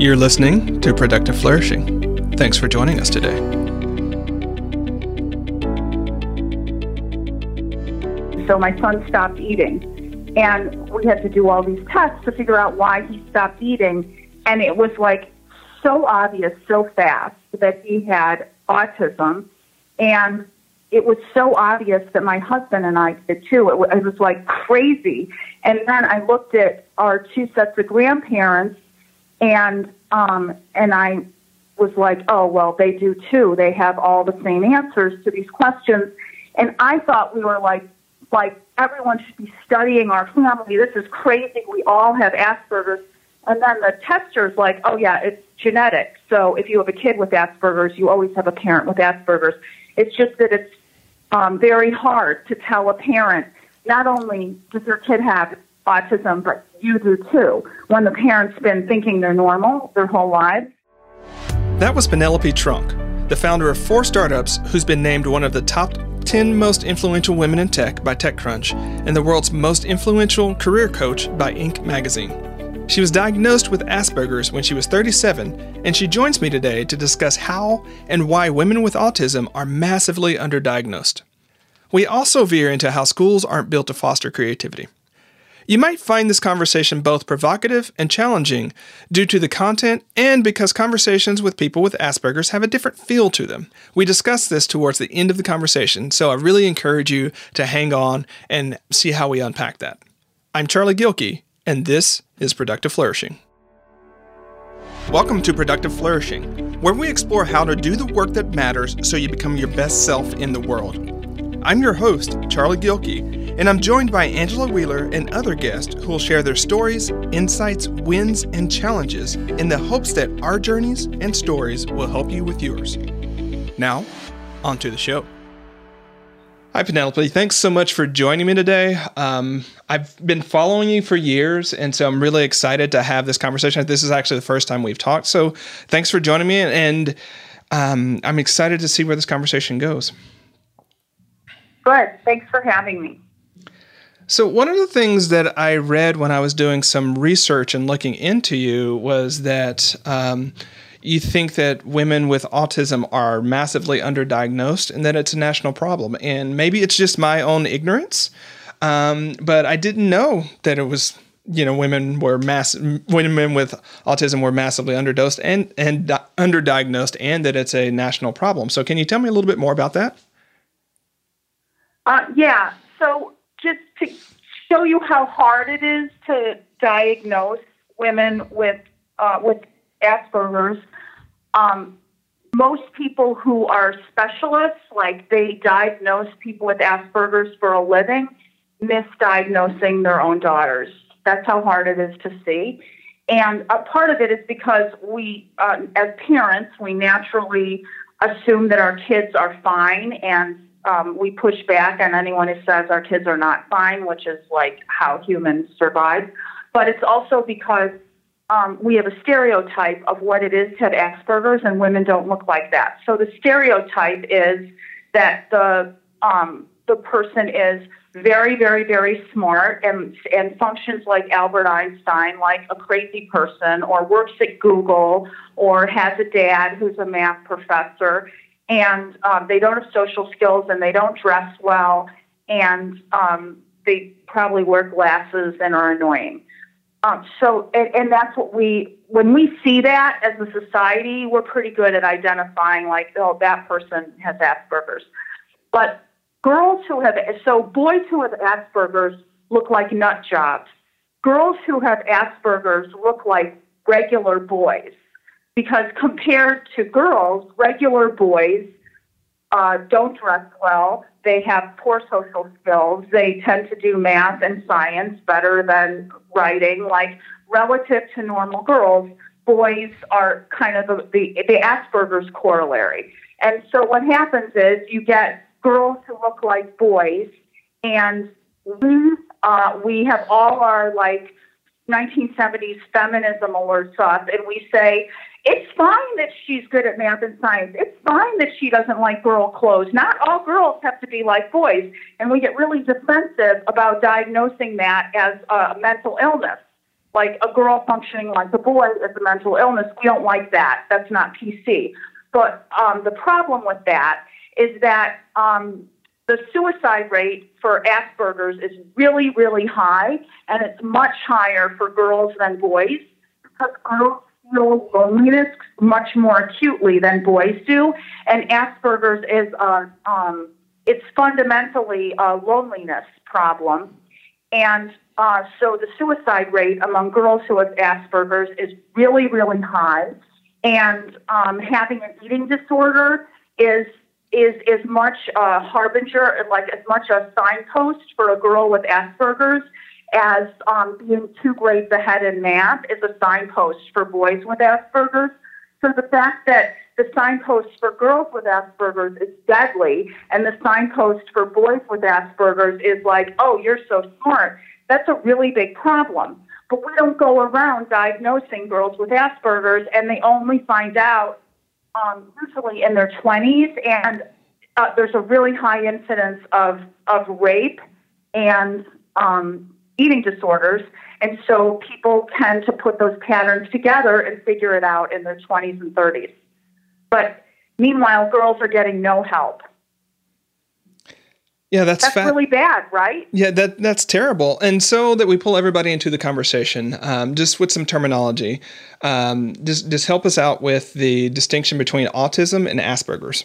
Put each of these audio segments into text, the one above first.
You're listening to Productive Flourishing. Thanks for joining us today. So my son stopped eating, and we had to do all these tests to figure out why he stopped eating. And it was like so obvious so fast that he had autism. And it was so obvious that my husband and I did too. It was, like crazy. And then I looked at our two sets of grandparents and um, and I was like, oh well, they do too. They have all the same answers to these questions, and I thought we were like like everyone should be studying our family. This is crazy. We all have Asperger's. And then the tester's like, oh yeah, it's genetic. So if you have a kid with Asperger's, you always have a parent with Asperger's. It's just that it's um, very hard to tell a parent not only does their kid have autism, but you do too, when the parent's been thinking they're normal their whole lives. That was Penelope Trunk, the founder of four startups who's been named one of the top 10 most influential women in tech by TechCrunch and the world's most influential career coach by Inc. magazine. She was diagnosed with Asperger's when she was 37, and she joins me today to discuss how and why women with autism are massively underdiagnosed. We also veer into how schools aren't built to foster creativity. You might find this conversation both provocative and challenging due to the content and because conversations with people with Asperger's have a different feel to them. We discuss this towards the end of the conversation, so I really encourage you to hang on and see how we unpack that. I'm Charlie Gilkey, and this is Productive Flourishing. Welcome to Productive Flourishing, where we explore how to do the work that matters so you become your best self in the world. I'm your host, Charlie Gilkey, and I'm joined by Angela Wheeler and other guests who will share their stories, insights, wins, and challenges in the hopes that our journeys and stories will help you with yours. Now, on to the show. Hi, Penelope. Thanks so much for joining me today. Um, I've been following you for years, and so I'm really excited to have this conversation. This is actually the first time we've talked, so thanks for joining me, and um, I'm excited to see where this conversation goes. Good. Thanks for having me. So, one of the things that I read when I was doing some research and looking into you was that um, you think that women with autism are massively underdiagnosed and that it's a national problem. And maybe it's just my own ignorance, um, but I didn't know that it was you know women were mass women with autism were massively underdosed and and di- underdiagnosed and that it's a national problem. So can you tell me a little bit more about that? Uh, yeah. So to show you how hard it is to diagnose women with uh, with Asperger's. Um, most people who are specialists, like they diagnose people with Asperger's for a living, misdiagnosing their own daughters. That's how hard it is to see. And a part of it is because we, uh, as parents, we naturally assume that our kids are fine and um, we push back on anyone who says our kids are not fine, which is like how humans survive. But it's also because um, we have a stereotype of what it is to have Asperger's, and women don't look like that. So the stereotype is that the um, the person is very, very, very smart and and functions like Albert Einstein, like a crazy person, or works at Google, or has a dad who's a math professor, and um, they don't have social skills and they don't dress well and um, they probably wear glasses and are annoying. Um, so, and, and that's what we, when we see that as a society, we're pretty good at identifying, like, oh, that person has Asperger's. But girls who have, so boys who have Asperger's look like nut jobs. Girls who have Asperger's look like regular boys because compared to girls, regular boys uh, don't dress well. They have poor social skills. They tend to do math and science better than writing. Like relative to normal girls, boys are kind of the, the, the Asperger's corollary. And so what happens is you get girls who look like boys, and we uh, we have all our like 1970s feminism alerts up, and we say it's fine that she's good at math and science. It's fine that she doesn't like girl clothes. Not all girls have to be like boys. And we get really defensive about diagnosing that as a mental illness. like a girl functioning like a boy is a mental illness. We don't like that. That's not PC. But um, the problem with that is that um, the suicide rate for Asperger's is really, really high, and it's much higher for girls than boys because girls feel loneliness much more acutely than boys do, and Asperger's is a um, it's fundamentally a loneliness problem, and uh, so the suicide rate among girls who have Asperger's is really, really high, and um, having an eating disorder is is as much a harbinger, like as much a signpost for a girl with Asperger's as um, being two grades ahead in math is a signpost for boys with Asperger's. So the fact that the signpost for girls with Asperger's is deadly, and the signpost for boys with Asperger's is like, oh, you're so smart, that's a really big problem. But we don't go around diagnosing girls with Asperger's, and they only find out um, usually in their 20s, and uh, there's a really high incidence of, of rape and um, eating disorders. And so people tend to put those patterns together and figure it out in their 20s and 30s. But meanwhile, girls are getting no help. Yeah, that's that's really bad, right? Yeah, that that's terrible. And so that we pull everybody into the conversation, um, just with some terminology, um, just just help us out with the distinction between autism and Asperger's.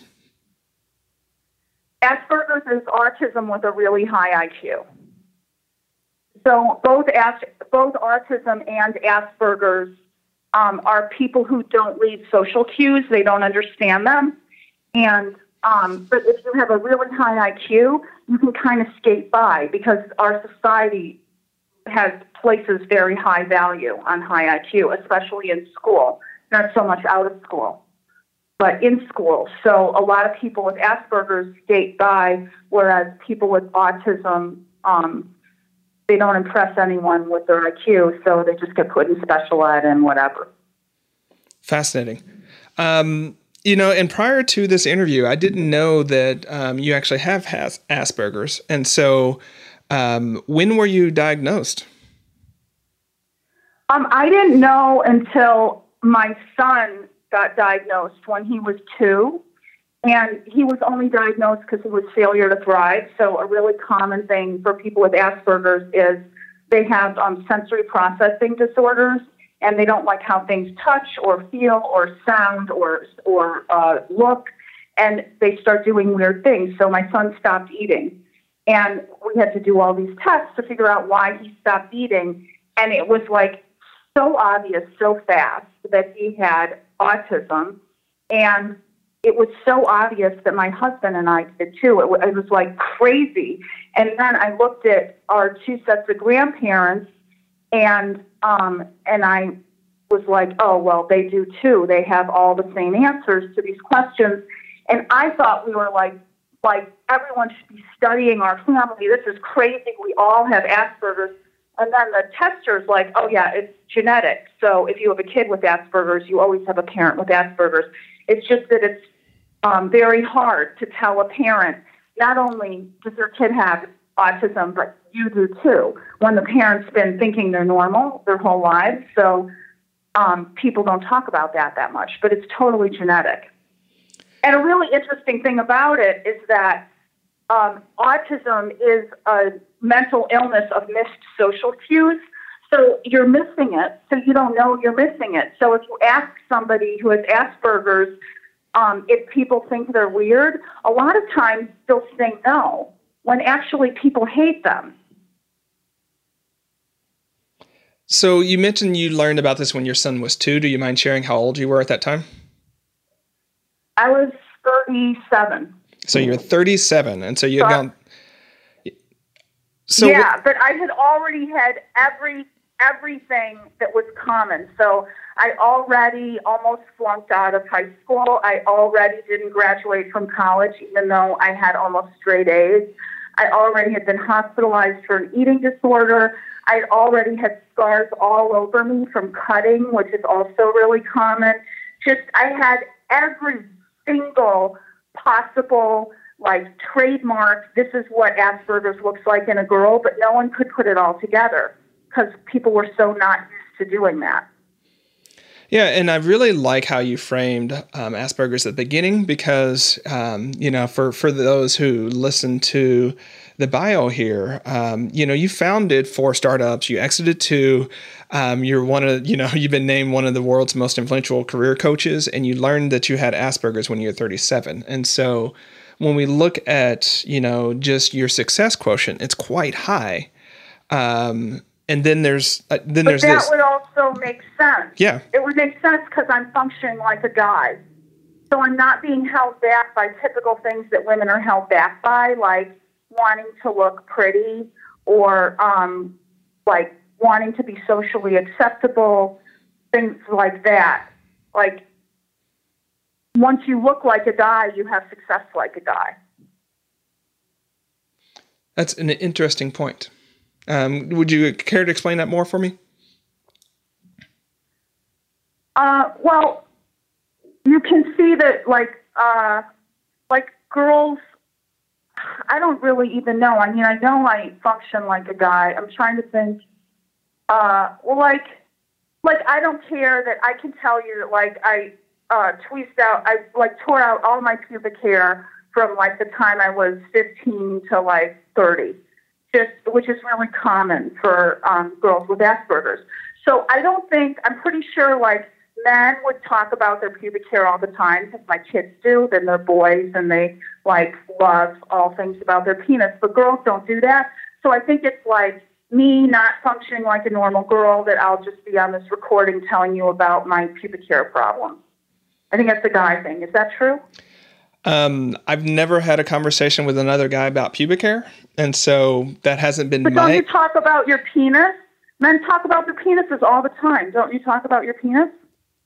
Asperger's is autism with a really high IQ. So both as, both autism and Asperger's um, are people who don't read social cues; they don't understand them, and um, but if you have a really high IQ, you can kind of skate by because our society has places very high value on high IQ, especially in school, not so much out of school, but in school. So a lot of people with Asperger's skate by, whereas people with autism, um, they don't impress anyone with their IQ, so they just get put in special ed and whatever. Fascinating. Um, you know, and prior to this interview, I didn't know that um, you actually have has Asperger's. And so, um, when were you diagnosed? Um, I didn't know until my son got diagnosed when he was two. And he was only diagnosed because he was failure to thrive. So, a really common thing for people with Asperger's is they have um, sensory processing disorders and they don't like how things touch or feel or sound or or uh, look, and they start doing weird things. So my son stopped eating, and we had to do all these tests to figure out why he stopped eating, and it was like so obvious so fast that he had autism, and it was so obvious that my husband and I did too. It, it was like crazy. And then I looked at our two sets of grandparents and um, and I was like, oh well, they do too. They have all the same answers to these questions, and I thought we were like like everyone should be studying our family. This is crazy. We all have Asperger's. And then the tester's like, oh yeah, it's genetic. So if you have a kid with Asperger's, you always have a parent with Asperger's. It's just that it's um, very hard to tell a parent not only does their kid have autism, but you do too. When the parents been thinking they're normal their whole lives, so um, people don't talk about that that much, but it's totally genetic. And a really interesting thing about it is that um, autism is a mental illness of missed social cues. So you're missing it, so you don't know you're missing it. So if you ask somebody who has Asperger's um, if people think they're weird, a lot of times they'll say no when actually people hate them. So you mentioned you learned about this when your son was two. Do you mind sharing how old you were at that time? I was 37. So you're 37, and so you had gone. So yeah, but I had already had every everything that was common. So I already almost flunked out of high school. I already didn't graduate from college, even though I had almost straight A's. I already had been hospitalized for an eating disorder. I already had scars all over me from cutting, which is also really common. Just, I had every single possible, like, trademark, this is what Asperger's looks like in a girl, but no one could put it all together because people were so not used to doing that. Yeah, and I really like how you framed um, Asperger's at the beginning because, um, you know, for, for those who listen to the bio here, um, you know, you founded four startups, you exited two, um, you're one of, you know, you've been named one of the world's most influential career coaches, and you learned that you had Asperger's when you were 37. And so when we look at, you know, just your success quotient, it's quite high. Um, and then there's uh, then but there's that this. would also make sense. Yeah. It would make sense because I'm functioning like a guy. So I'm not being held back by typical things that women are held back by, like wanting to look pretty or um, like wanting to be socially acceptable, things like that. Like once you look like a guy, you have success like a guy. That's an interesting point. Um, would you care to explain that more for me? Uh, well, you can see that, like, uh, like girls. I don't really even know. I mean, I know I function like a guy. I'm trying to think. Uh, well, like, like I don't care that I can tell you that, like, I uh, tweezed out, I like tore out all my pubic hair from like the time I was 15 to like 30 just which is really common for um, girls with Asperger's. So I don't think I'm pretty sure like men would talk about their pubic hair all the time because my kids do. Then they're boys and they like love all things about their penis, but girls don't do that. So I think it's like me not functioning like a normal girl that I'll just be on this recording telling you about my pubic hair problem. I think that's a guy thing. Is that true? Um, I've never had a conversation with another guy about pubic hair, and so that hasn't been But my. don't you talk about your penis? Men talk about their penises all the time. Don't you talk about your penis?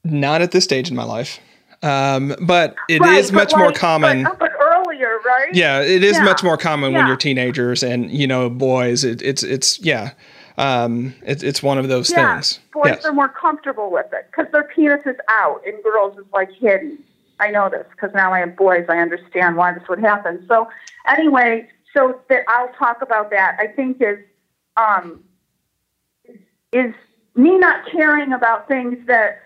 Not at this stage in my life, um, but it is Right, but much more common. But, but earlier, right? yeah, it is Yeah. much more common when you're teenagers and you know boys. It, it's it's yeah, um, it's it's one of those Yeah, things. boys yes. are more comfortable with it because their penis is out and girls is like hidden. I know this because now I have boys. I understand why this would happen. So anyway, so that I'll talk about that. I think is um, is me not caring about things that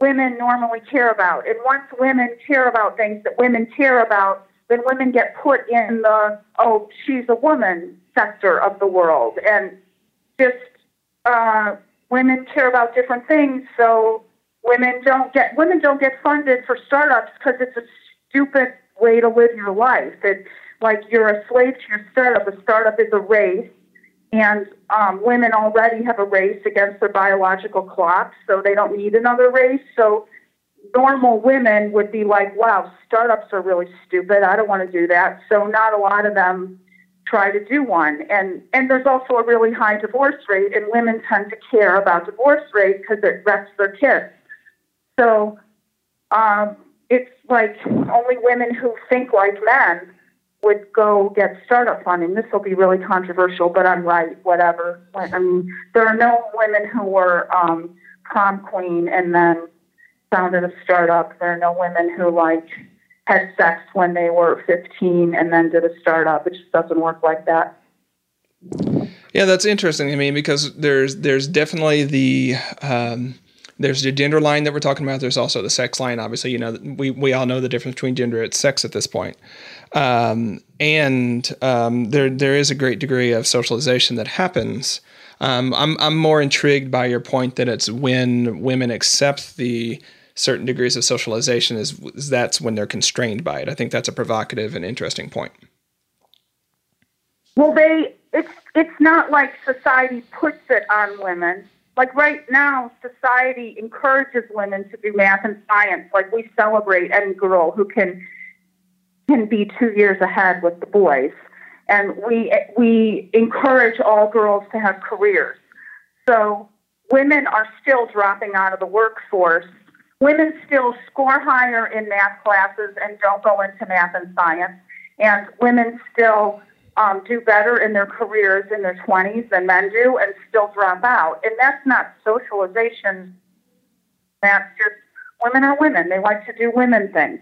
women normally care about. And once women care about things that women care about, then women get put in the oh she's a woman sector of the world and just uh, women care about different things, so women don't get women don't get funded for startups because it's a stupid way to live your life. It like you're a slave to your startup. A startup is a race, and um, women already have a race against their biological clocks, so they don't need another race. So normal women would be like, "Wow, startups are really stupid. I don't want to do that." So not a lot of them try to do one. And and there's also a really high divorce rate, and women tend to care about divorce rate because it wrecks their kids. So um, it's like only women who think like men would go get startup funding. This will be really controversial, but I'm right. Whatever. I mean, there are no women who were um, prom queen and then founded a startup. There are no women who like had sex when they were 15 and then did a startup. It just doesn't work like that. Yeah, that's interesting. I mean, because there's there's definitely the um, there's the gender line that we're talking about. There's also the sex line. Obviously, you know we we all know the difference between gender and sex at this point. Um, and um, there there is a great degree of socialization that happens. Um, I'm I'm more intrigued by your point that it's when women accept the certain degrees of socialization is, is that's when they're constrained by it. I think that's a provocative and interesting point. Well, they it's it's not like society puts it on women. Like right now, society encourages women to do math and science. Like we celebrate any girl who can can be two years ahead with the boys, and we we encourage all girls to have careers. So women are still dropping out of the workforce. Women still score higher in math classes and don't go into math and science, and women still um, do better in their careers in their 20s than men do and still drop out. And that's not socialization. That's just women are women. They like to do women things.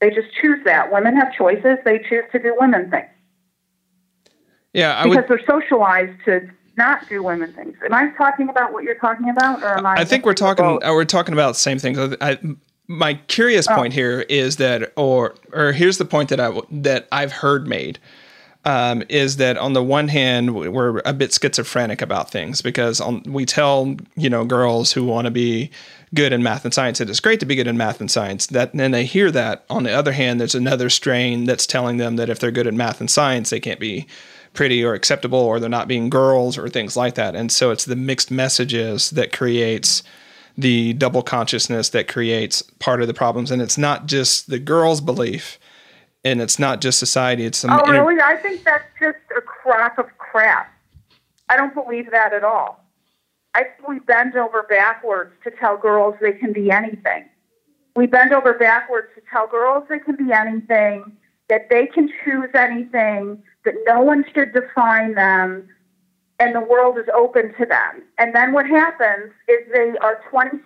They just choose that. Women have choices. They choose to do women things Yeah, I because would. they're socialized to not do women things. Am I talking about what you're talking about, or am I? I think we're talking. Uh, we're talking about the same things. I, my curious oh. point here is that, or or here's the point that I that I've heard made. Um, is that on the one hand we're a bit schizophrenic about things because on, we tell you know girls who want to be good in math and science that it's great to be good in math and science that and they hear that on the other hand there's another strain that's telling them that if they're good at math and science they can't be pretty or acceptable or they're not being girls or things like that and so it's the mixed messages that creates the double consciousness that creates part of the problems. And it's not just the girl's belief and it's not just society. It's some Oh, inter- really? I think that's just a crock of crap. I don't believe that at all. I think we bend over backwards to tell girls they can be anything. We bend over backwards to tell girls they can be anything, that they can choose anything, that no one should define them, and the world is open to them. And then what happens is they are 27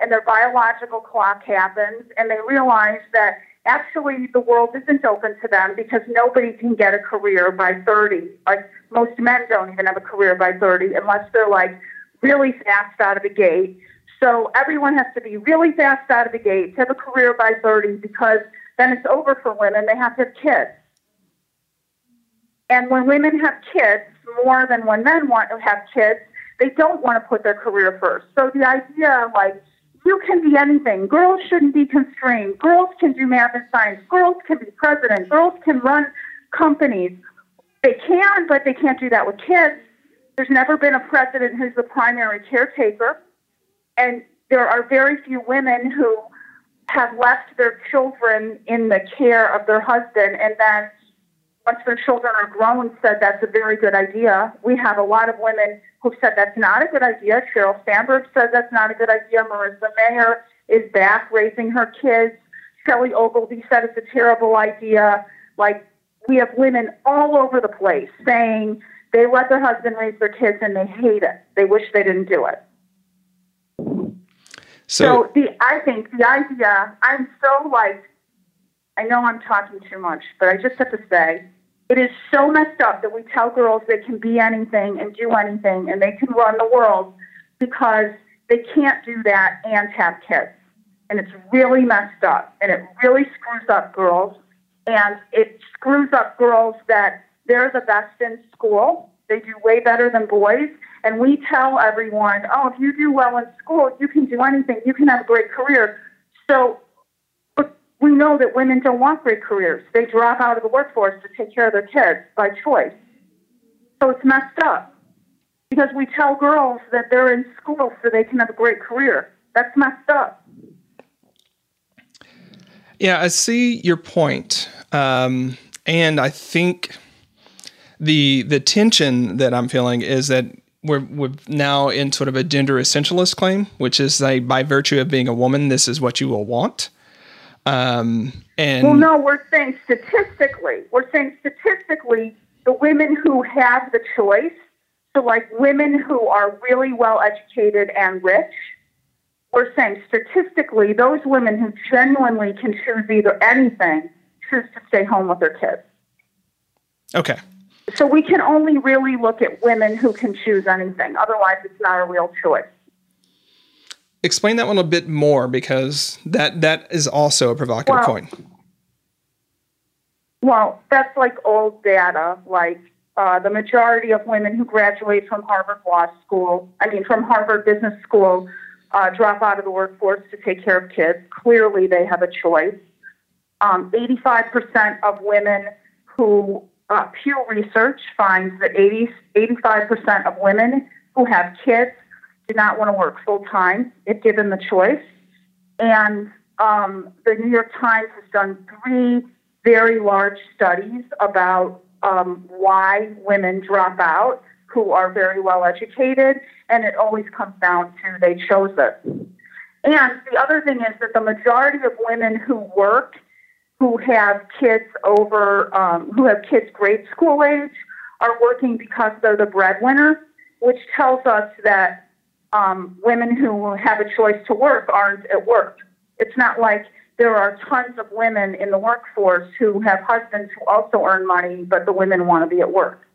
and their biological clock happens and they realize that actually the world isn't open to them because nobody can get a career by 30. Like most men don't even have a career by 30 unless they're like really fast out of the gate. So everyone has to be really fast out of the gate to have a career by 30 because then it's over for women. They have to have kids. And when women have kids, more than when men want to have kids, they don't want to put their career first. So the idea, like, you can be anything. Girls shouldn't be constrained. Girls can do math and science. Girls can be president. Girls can run companies. They can, but they can't do that with kids. There's never been a president who's the primary caretaker. And there are very few women who have left their children in the care of their husband and then once their children are grown, said that's a very good idea. We have a lot of women who said that's not a good idea. Sheryl Sandberg said that's not a good idea. Marissa Mayer is back raising her kids. Shelley Ogilvie said it's a terrible idea. Like, we have women all over the place saying they let their husband raise their kids and they hate it. They wish they didn't do it. So, so the I think the idea I'm so like I know I'm talking too much, but I just have to say it is so messed up that we tell girls they can be anything and do anything and they can run the world because they can't do that and have kids. And it's really messed up and it really screws up girls. And it screws up girls that they're the best in school. They do way better than boys. And we tell everyone, oh, if you do well in school, you can do anything. You can have a great career. So we know that women don't want great careers. They drop out of the workforce to take care of their kids by choice. So it's messed up because we tell girls that they're in school so they can have a great career. That's messed up. Yeah, I see your point. Um, and I think the the tension that I'm feeling is that we're, we're now in sort of a gender essentialist claim, which is like by virtue of being a woman, this is what you will want. Um, and well, no, we're saying statistically, we're saying statistically, the women who have the choice, so like women who are really well educated and rich, we're saying statistically, those women who genuinely can choose either anything choose to stay home with their kids. Okay. So we can only really look at women who can choose anything. Otherwise, it's not a real choice explain that one a bit more because that that is also a provocative well, point. Well, that's like old data. Like uh, the majority of women who graduate from Harvard Law School, I mean from Harvard Business School, uh, drop out of the workforce to take care of kids. Clearly, they have a choice. Um, 85% of women who uh, Pew Research finds that 80, 85% of women who have kids do not want to work full time if given the choice. And um, the New York Times has done three very large studies about um, why women drop out who are very well educated, and it always comes down to they chose it. And the other thing is that the majority of women who work, who have kids over, um, who have kids grade school age, are working because they're the breadwinner, which tells us that um, women who have a choice to work aren't at work. It's not like there are tons of women in the workforce who have husbands who also earn money, but the women want to be at work.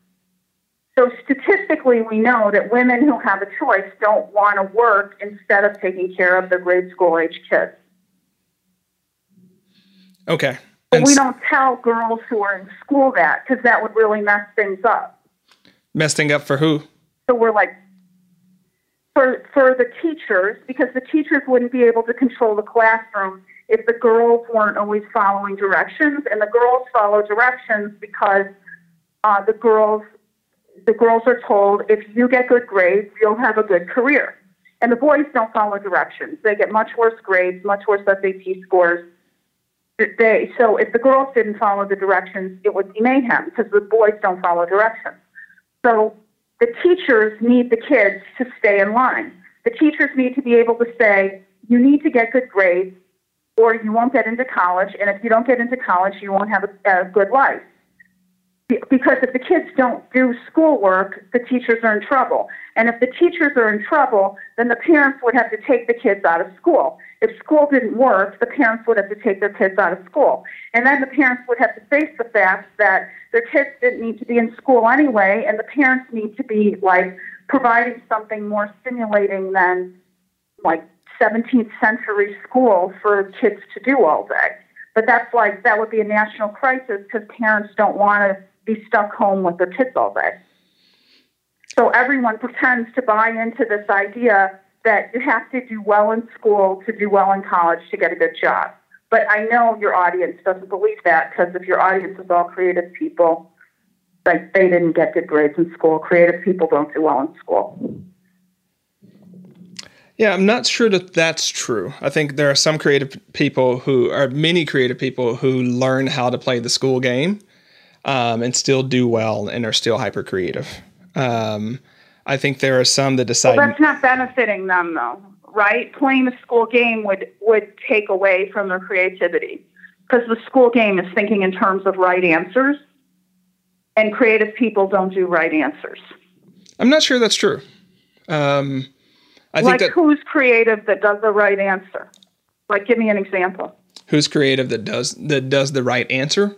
So statistically, we know that women who have a choice don't want to work instead of taking care of their grade school age kids. Okay. But we don't tell girls who are in school that because that would really mess things up. Messing up for who? So we're like, for for the teachers because the teachers wouldn't be able to control the classroom if the girls weren't always following directions, and the girls follow directions because uh, the girls the girls are told if you get good grades, you'll have a good career. And the boys don't follow directions. They get much worse grades, much worse SAT scores. They, so if the girls didn't follow the directions, it would be mayhem because the boys don't follow directions. So the teachers need the kids to stay in line. The teachers need to be able to say, you need to get good grades or you won't get into college. And if you don't get into college, you won't have a, a good life. Because if the kids don't do schoolwork, the teachers are in trouble. And if the teachers are in trouble, then the parents would have to take the kids out of school. If school didn't work, the parents would have to take their kids out of school. And then the parents would have to face the fact that their kids didn't need to be in school anyway, and the parents need to be like providing something more stimulating than like 17th century school for kids to do all day. But that's like, that would be a national crisis because parents don't want to be stuck home with their kids all day. So everyone pretends to buy into this idea that you have to do well in school to do well in college to get a good job. But I know your audience doesn't believe that because if your audience is all creative people, like they didn't get good grades in school, creative people don't do well in school. Yeah, I'm not sure that that's true. I think there are some creative people who are many creative people who learn how to play the school game um, and still do well and are still hyper creative. Um, I think there are some that decide. Well, that's not benefiting them, though, right? Playing the school game would would take away from their creativity because the school game is thinking in terms of right answers, and creative people don't do right answers. I'm not sure that's true. Um, I like think that who's creative that does the right answer? Like, give me an example. who's creative that does that does the right answer.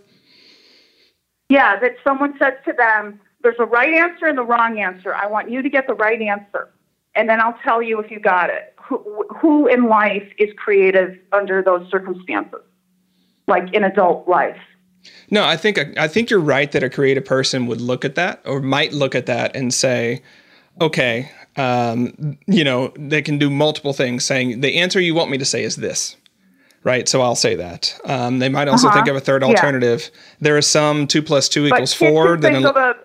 Yeah, that someone says to them, there's a right answer and the wrong answer. I want you to get the right answer. And then I'll tell you if you got it. Who, who in life is creative under those circumstances? Like in adult life. No, I think I think you're right that a creative person would look at that or might look at that and say, okay, um, you know, they can do multiple things. Saying the answer you want me to say is this, right? So I'll say that. Um, they might also Uh-huh. think of a third Yeah. alternative. There is some two plus two But equals four. Then think of a,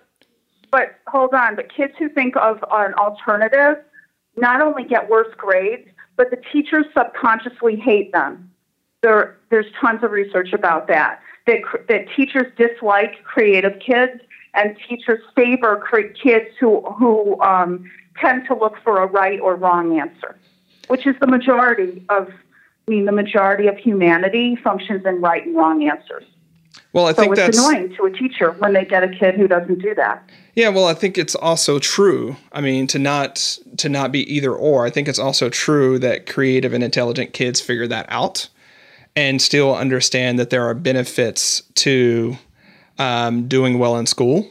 but hold on, but kids who think of an alternative not only get worse grades, but the teachers subconsciously hate them. There, there's tons of research about that. That, cr- that teachers dislike creative kids, and teachers favor cre- kids who who um, tend to look for a right or wrong answer, which is the majority of. I mean, the majority of humanity functions in right and wrong answers. well, I So think it's that's annoying to a teacher when they get a kid who doesn't do that. Yeah, well, I think it's also true. I mean, to not to not be either or. I think it's also true that creative and intelligent kids figure that out and still understand that there are benefits to um, doing well in school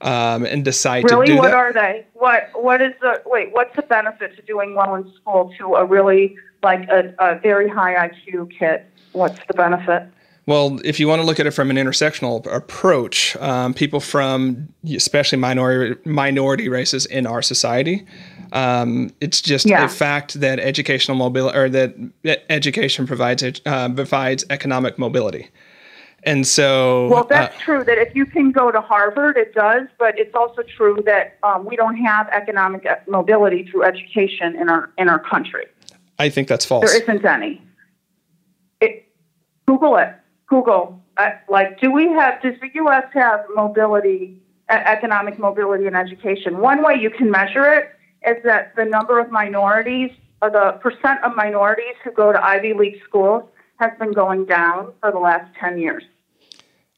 um, and decide Really, to do what that. are they? What what is the wait? What's the benefit to doing well in school to a really like a, a very high IQ kid? What's the benefit? Well, if you want to look at it from an intersectional approach, um, people from especially minority minority races in our society, um, it's just Yeah. a fact that educational mobility or that education provides uh, provides economic mobility, and so Well, uh, that's true that if you can go to Harvard, it does, but it's also true that um, we don't have economic uh, mobility through education in our in our country. I think that's false. There isn't any. It, Google it. Google. Uh, like, do we have? Does the U.S. have mobility, uh, economic mobility in education? One way you can measure it is that the number of minorities, or the percent of minorities who go to Ivy League schools, has been going down for the last ten years.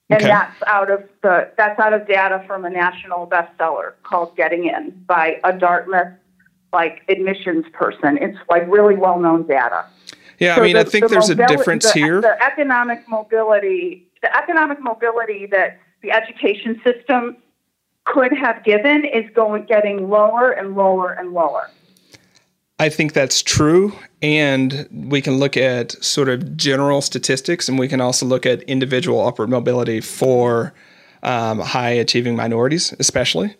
And Okay. that's out of the that's out of data from a national bestseller called Getting In by a Dartmouth like admissions person. It's like really well known data. yeah, So I mean, I think the there's a difference the- here. The economic mobility, the economic mobility that the education system could have given is going getting lower and lower and lower. I think that's true. And we can look at sort of general statistics and we can also look at individual upward mobility for um, high achieving minorities, especially.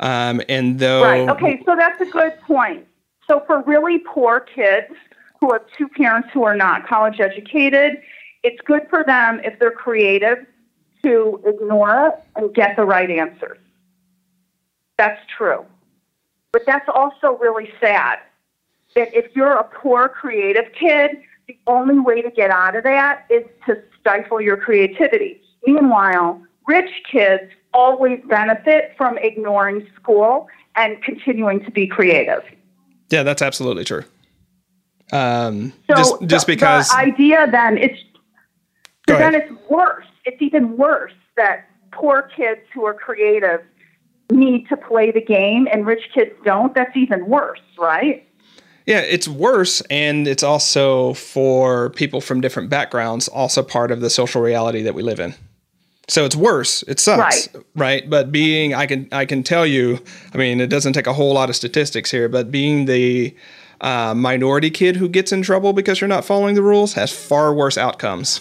Um, and though. Right. Okay. So that's a good point. So for really poor kids who have two parents who are not college educated, it's good for them if they're creative to ignore it and get the right answers. That's true. But that's also really sad that if you're a poor creative kid, the only way to get out of that is to stifle your creativity. Meanwhile, rich kids always benefit from ignoring school and continuing to be creative. Yeah, that's absolutely true. Um, so just, just the, because the idea then it's so then it's worse. It's even worse that poor kids who are creative need to play the game and rich kids don't. That's even worse, right? Yeah, it's worse, and it's also for people from different backgrounds, also part of the social reality that we live in. So it's worse. It sucks, right. right? But being, I can, I can tell you. I mean, it doesn't take a whole lot of statistics here, but being the uh, minority kid who gets in trouble because you're not following the rules has far worse outcomes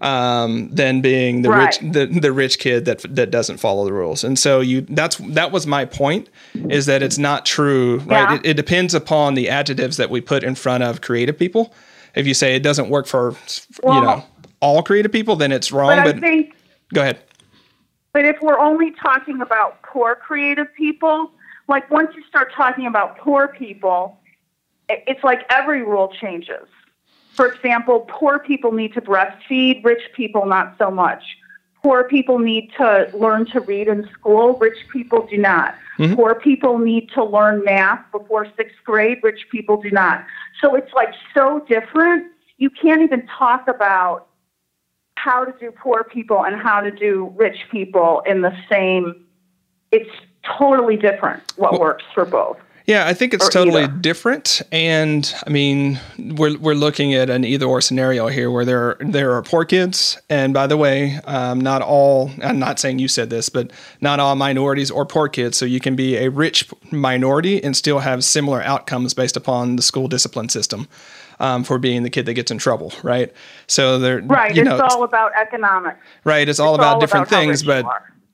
um, than being the right. rich, the, the rich kid that that doesn't follow the rules. And so you, that's that was my point, is that it's not true, right? Yeah. It, it depends upon the adjectives that we put in front of creative people. If you say it doesn't work for, well, you know, all creative people, then it's wrong. But, but think Go ahead. But if we're only talking about poor creative people, like once you start talking about poor people, it's like every rule changes. For example, poor people need to breastfeed, rich people not so much. Poor people need to learn to read in school, rich people do not. Mm-hmm. Poor people need to learn math before sixth grade, rich people do not. So it's like so different. You can't even talk about how to do poor people and how to do rich people in the same it's totally different what well, works for both yeah, I think it's totally either. different, and I mean, we're we're looking at an either or scenario here, where there are, there are poor kids, and by the way, um, not all. I'm not saying you said this, but not all minorities or poor kids. So you can be a rich minority and still have similar outcomes based upon the school discipline system um, for being the kid that gets in trouble, right? So they're right. You know, it's all about economics. Right. It's, it's all about all different about things, but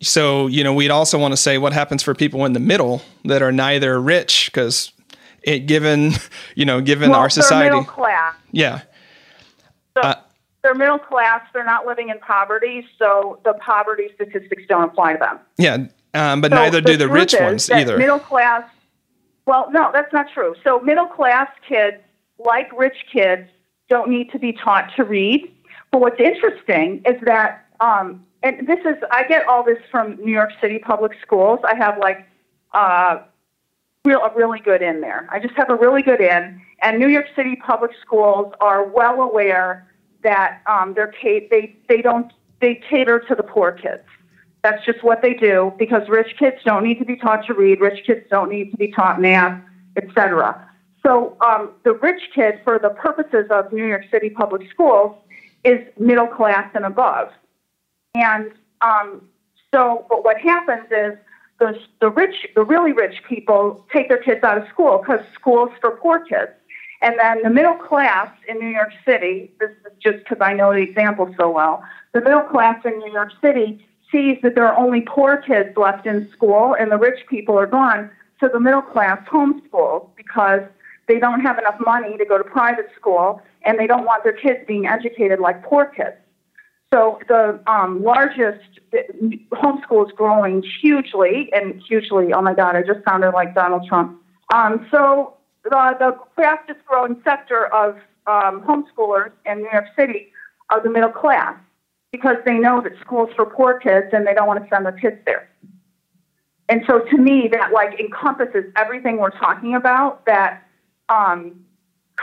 so you know we'd also want to say what happens for people in the middle that are neither rich because it given you know given well, our society middle class. Yeah. So uh, they're middle class they're not living in poverty so the poverty statistics don't apply to them. Yeah um, but so neither do the rich ones either. middle class well no that's not true. So middle class kids like rich kids, don't need to be taught to read. But what's interesting is that, um, and this is, I get all this from New York City public schools. I have like uh, real, a really good in there. I just have a really good in. And New York City public schools are well aware that um, they're they they don't they cater to the poor kids. That's just what they do because rich kids don't need to be taught to read. Rich kids don't need to be taught math, etc. So um, the rich kid, for the purposes of New York City public schools, is middle class and above. And um, so, but what happens is the, the rich, the really rich people take their kids out of school because school's for poor kids. And then the middle class in New York City, this is just because I know the example so well, the middle class in New York City sees that there are only poor kids left in school and the rich people are gone. So the middle class homeschools because they don't have enough money to go to private school, and they don't want their kids being educated like poor kids. So the um, largest homeschool is growing hugely, and hugely. Oh my God, I just sounded like Donald Trump. Um, so the, the fastest growing sector of um, homeschoolers in New York City are the middle class because they know that school's for poor kids and they don't want to send their kids there. And so to me, that like encompasses everything we're talking about. That um,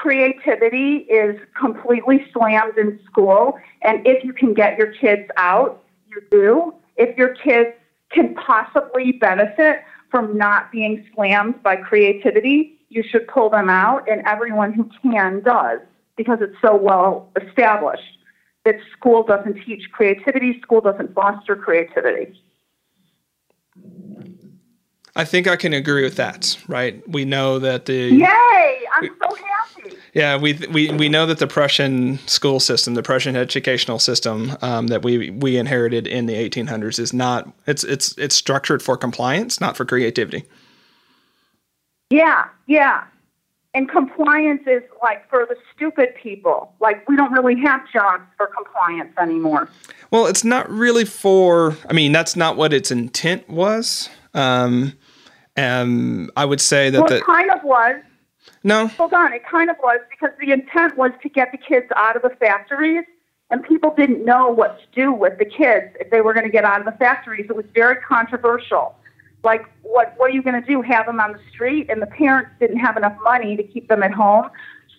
creativity is completely slammed in school. And if you can get your kids out, you do. If your kids can possibly benefit from not being slammed by creativity, you should pull them out. And everyone who can does because it's so well established that school doesn't teach creativity, school doesn't foster creativity. I think I can agree with that. Right? We know that the Yay! I'm so happy. yeah we we we know that the Prussian school system, the Prussian educational system um, that we we inherited in the 1800s is not it's it's it's structured for compliance, not for creativity. Yeah, yeah. And compliance is like for the stupid people. Like we don't really have jobs for compliance anymore. Well, it's not really for. I mean, that's not what its intent was. Um, and I would say that Well, the it kind of was. no. Hold on, it kind of was because the intent was to get the kids out of the factories, and people didn't know what to do with the kids if they were going to get out of the factories. It was very controversial. Like, what what are you going to do? Have them on the street? And the parents didn't have enough money to keep them at home.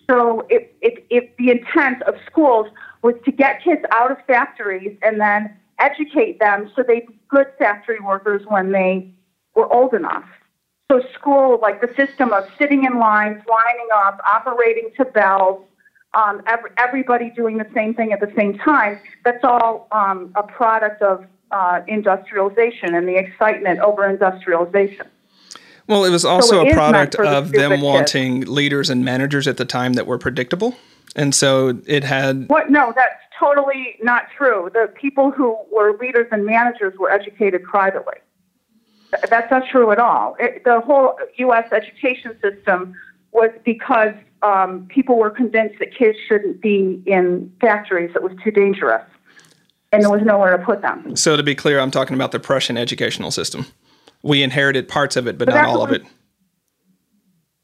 So, if if, if the intent of schools was to get kids out of factories and then educate them so they'd be good factory workers when they were old enough. So school, like the system of sitting in lines, lining up, operating to bells, um, every, everybody doing the same thing at the same time, that's all um, a product of uh, industrialization and the excitement over industrialization. Well, it was also it a product the of stupid them kids. wanting leaders and managers at the time that were predictable, and so it had. What? No, that's totally not true. The people who were leaders and managers were educated privately. Th- That's not true at all. It, the whole U.S. education system was because um, people were convinced that kids shouldn't be in factories. It was too dangerous, and there was nowhere to put them. So to be clear, I'm talking about the Prussian educational system. We inherited parts of it, but, But not all of it.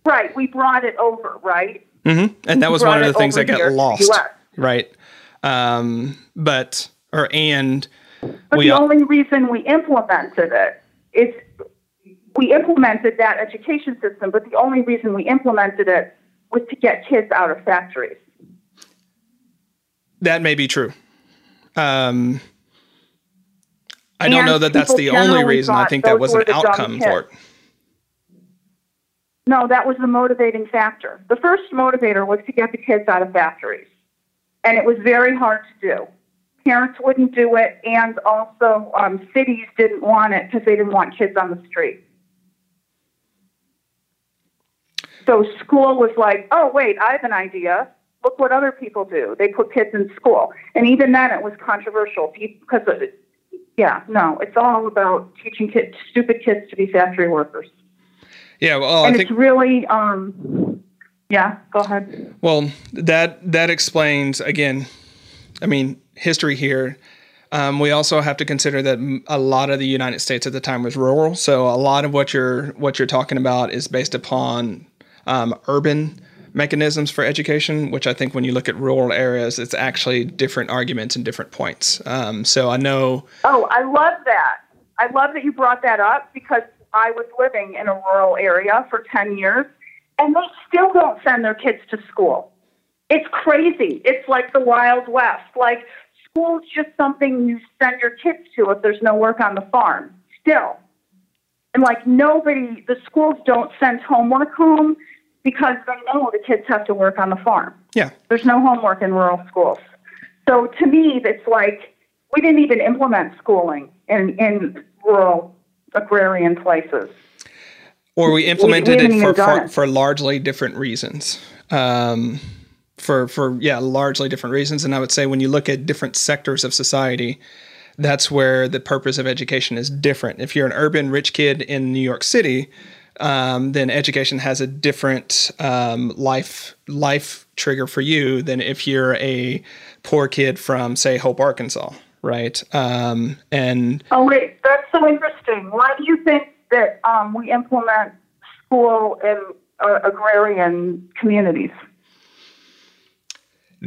Right? We brought it over, right? hmm And that was one of the things that got here to the lost, right? Um, but or and But we the only reason we implemented it is we implemented that education system, but the only reason we implemented it was to get kids out of factories. that may be true. Um, I don't know that that's the only reason. I think that was an outcome for it. No, that was the motivating factor. The first motivator was to get the kids out of factories. And it was very hard to do. Parents wouldn't do it, and also um, cities didn't want it because they didn't want kids on the street. So school was like, oh, wait, I have an idea. Look what other people do. They put kids in school. And even then, it was controversial because, of, yeah, no, it's all about teaching kids, stupid kids to be factory workers. Yeah, well, I and think it's really, um, yeah, go ahead. Well, that that explains again. I mean, history here. Um, we also have to consider that a lot of the United States at the time was rural, so a lot of what you're what you're talking about is based upon um, urban mechanisms for education. Which I think when you look at rural areas, it's actually different arguments and different points. Um, so I know, Oh, I love that. I love that you brought that up because I was living in a rural area for 10 years and they still don't send their kids to school. It's crazy. It's like the Wild West. Like, school's just something you send your kids to if there's no work on the farm. Still. And like, nobody, the schools don't send homework home because they know the kids have to work on the farm. yeah, There's no homework in rural schools. So to me, it's like we didn't even implement schooling in, in rural agrarian places. or we implemented haven't it for, for it. for largely different reasons. Um, for for yeah, largely different reasons. And I would say when you look at different sectors of society, that's where the purpose of education is different. If you're an urban rich kid in New York City, um, then education has a different um, life life trigger for you than if you're a poor kid from say Hope, Arkansas, right? Um, and Oh wait, that's so interesting. Why do you think that um, we implement school in uh, agrarian communities?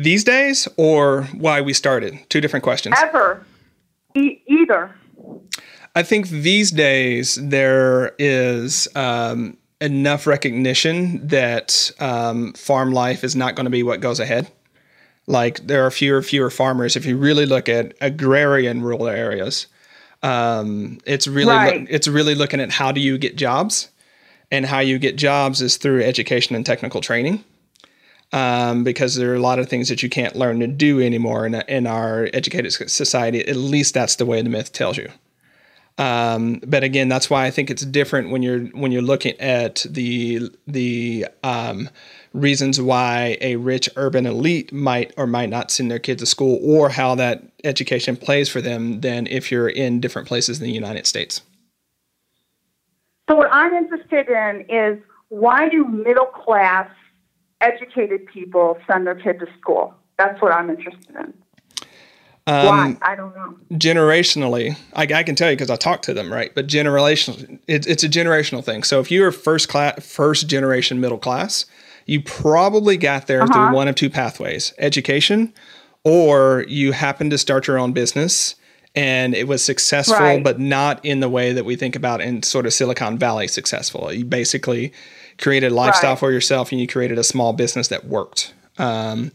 These days, or why we started, two different questions. Ever, e- either. I think these days there is um, enough recognition that um, farm life is not going to be what goes ahead. Like there are fewer fewer farmers. If you really look at agrarian rural areas, um, it's really Right. it's really looking at how do you get jobs, and how you get jobs is through education and technical training. Um, because there are a lot of things that you can't learn to do anymore in, in our educated society. At least that's the way the myth tells you. Um, but again, that's why I think it's different when you're when you're looking at the the um, reasons why a rich urban elite might or might not send their kids to school, or how that education plays for them, than if you're in different places in the United States. So what I'm interested in is why do middle class educated people send their kid to school? That's what I'm interested in. Um, Why? I don't know. Generationally, I, I can tell you because I talked to them, right? But generational, it, it's a generational thing. So if you're first class, first generation middle class, you probably got there uh-huh. through one of two pathways: education, or you happened to start your own business and it was successful, right. but not in the way that we think about in sort of Silicon Valley successful. You basically created a lifestyle right. for yourself and you created a small business that worked. Um,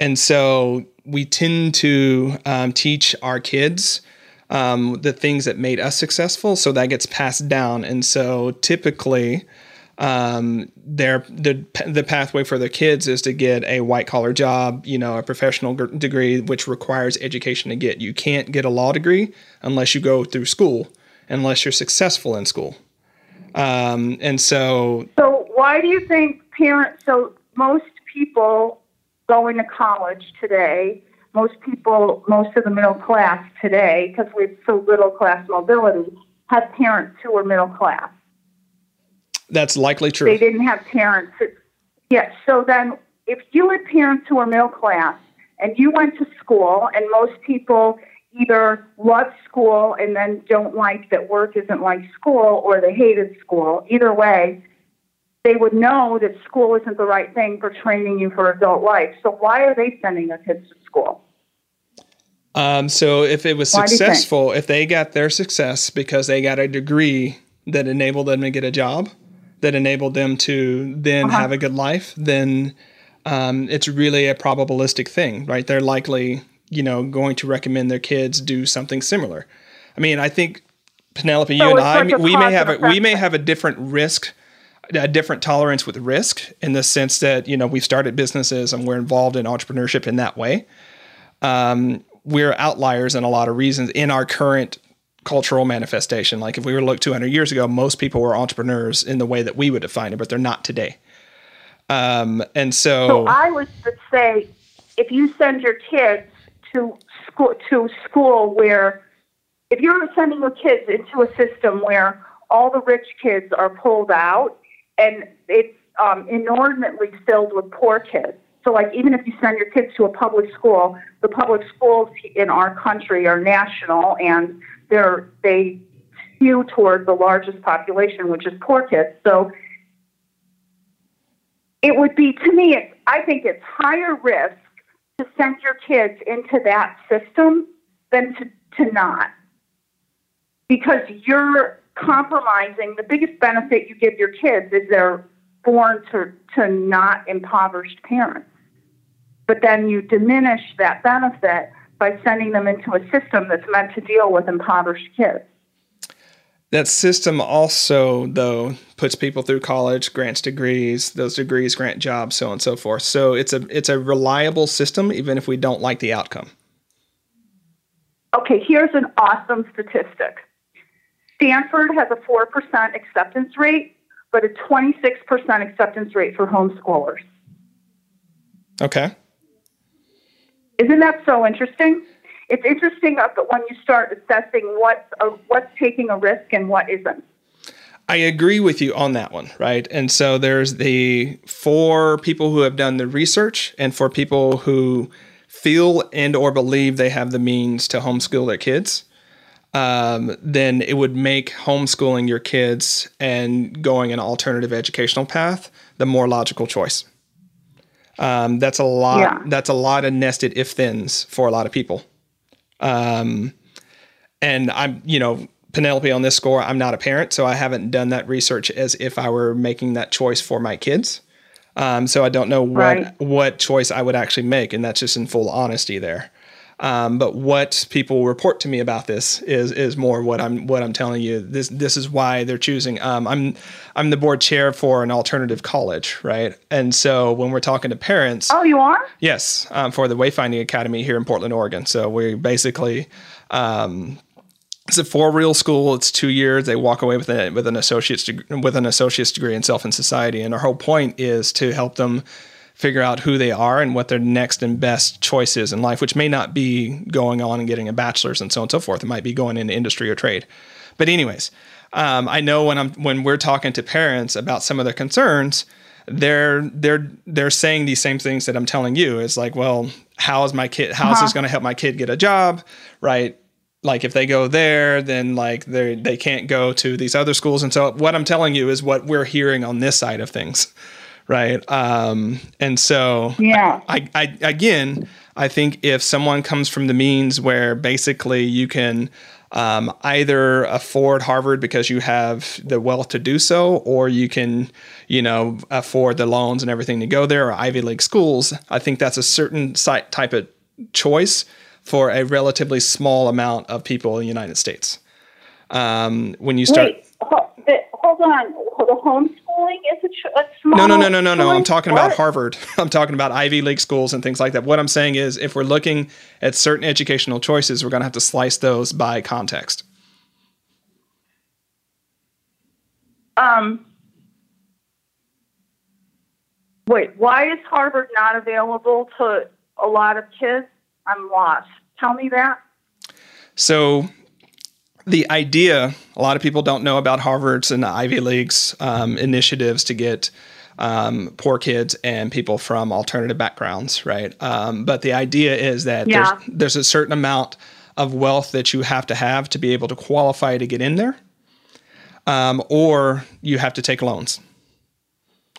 and so we tend to um, teach our kids um, the things that made us successful, so that gets passed down. And so typically, um, their the the pathway for their kids is to get a white collar job, you know, a professional g- degree, which requires education to get. You can't get a law degree unless you go through school, unless you're successful in school. Um, and so, so why do you think parents? So most people going to college today, most people, most of the middle class today, because we have so little class mobility, have parents who are middle class. That's likely true. They didn't have parents. Yes. So then, if you had parents who were middle class and you went to school, and most people either love school and then don't like that work isn't like school, or they hated school. Either way, they would know that school isn't the right thing for training you for adult life. So why are they sending their kids to school? Um, so if it was successful, if they got their success because they got a degree that enabled them to get a job, that enabled them to then uh-huh. have a good life, then um, it's really a probabilistic thing, right? They're likely, you know, going to recommend their kids do something similar. I mean, I think Penelope, so you and I, we may have a, we may have a different risk a different tolerance with risk in the sense that you know we've started businesses and we're involved in entrepreneurship in that way. Um, we're outliers in a lot of reasons in our current cultural manifestation. Like if we were to look 200 years ago, most people were entrepreneurs in the way that we would define it, but they're not today. Um, and so, so I would say, if you send your kids to school to school where, if you're sending your kids into a system where all the rich kids are pulled out and it's um, inordinately filled with poor kids. So, like, even if you send your kids to a public school, the public schools in our country are national, and they're they skew toward the largest population, which is poor kids. So, it would be to me. It's, I think it's higher risk to send your kids into that system than to to not, because you're compromising the biggest benefit you give your kids is they're born to, to not impoverished parents. But then you diminish that benefit by sending them into a system that's meant to deal with impoverished kids. That system also, though, puts people through college, grants degrees. Those degrees grant jobs, so on and so forth. So it's a it's a reliable system, even if we don't like the outcome. Okay, here's an awesome statistic. Stanford has a 4% acceptance rate, but a 26% acceptance rate for homeschoolers. Okay. Isn't that so interesting? It's interesting that when you start assessing what's, a, what's taking a risk and what isn't. I agree with you on that one, right? And so there's the for people who have done the research and for people who feel and or believe they have the means to homeschool their kids um, then it would make homeschooling your kids and going an alternative educational path the more logical choice. Um, that's a lot. Yeah. That's a lot of nested if thens for a lot of people. Um, and I'm, you know, Penelope on this score. I'm not a parent, so I haven't done that research as if I were making that choice for my kids. Um, so I don't know what right. what choice I would actually make, and that's just in full honesty there. Um, but what people report to me about this is is more what I'm what I'm telling you. This this is why they're choosing. Um, I'm I'm the board chair for an alternative college, right? And so when we're talking to parents, oh, you are? Yes, um, for the Wayfinding Academy here in Portland, Oregon. So we basically. Um, it's a four real school. It's two years. They walk away with a, with an associate's degree, with an associate's degree in self and society. And our whole point is to help them figure out who they are and what their next and best choice is in life, which may not be going on and getting a bachelor's and so on and so forth. It might be going into industry or trade. But anyways, um, I know when I'm when we're talking to parents about some of their concerns, they're they're they're saying these same things that I'm telling you. It's like, well, how is my kid? How is Uh-huh. this going to help my kid get a job? Right? Like if they go there, then like they they can't go to these other schools. And so what I'm telling you is what we're hearing on this side of things, right? Um, and so Yeah. I, I again, I think if someone comes from the means where basically you can um, either afford Harvard because you have the wealth to do so, or you can, you know, afford the loans and everything to go there, or Ivy League schools. I think that's a certain site type of choice for a relatively small amount of people in the United States. Um, when you start. Wait, hold on. The homeschooling is a, a small. No, no, no, no, no, no. I'm talking about Harvard. I'm talking about Ivy League schools and things like that. What I'm saying is, if we're looking at certain educational choices, we're going to have to slice those by context. Um. Wait, why is Harvard not available to a lot of kids? I'm lost. Tell me that. So, the idea a lot of people don't know about Harvard's and the Ivy League's um, initiatives to get um, poor kids and people from alternative backgrounds, right? Um, but the idea is that Yeah. there's, there's a certain amount of wealth that you have to have to be able to qualify to get in there, um, or you have to take loans.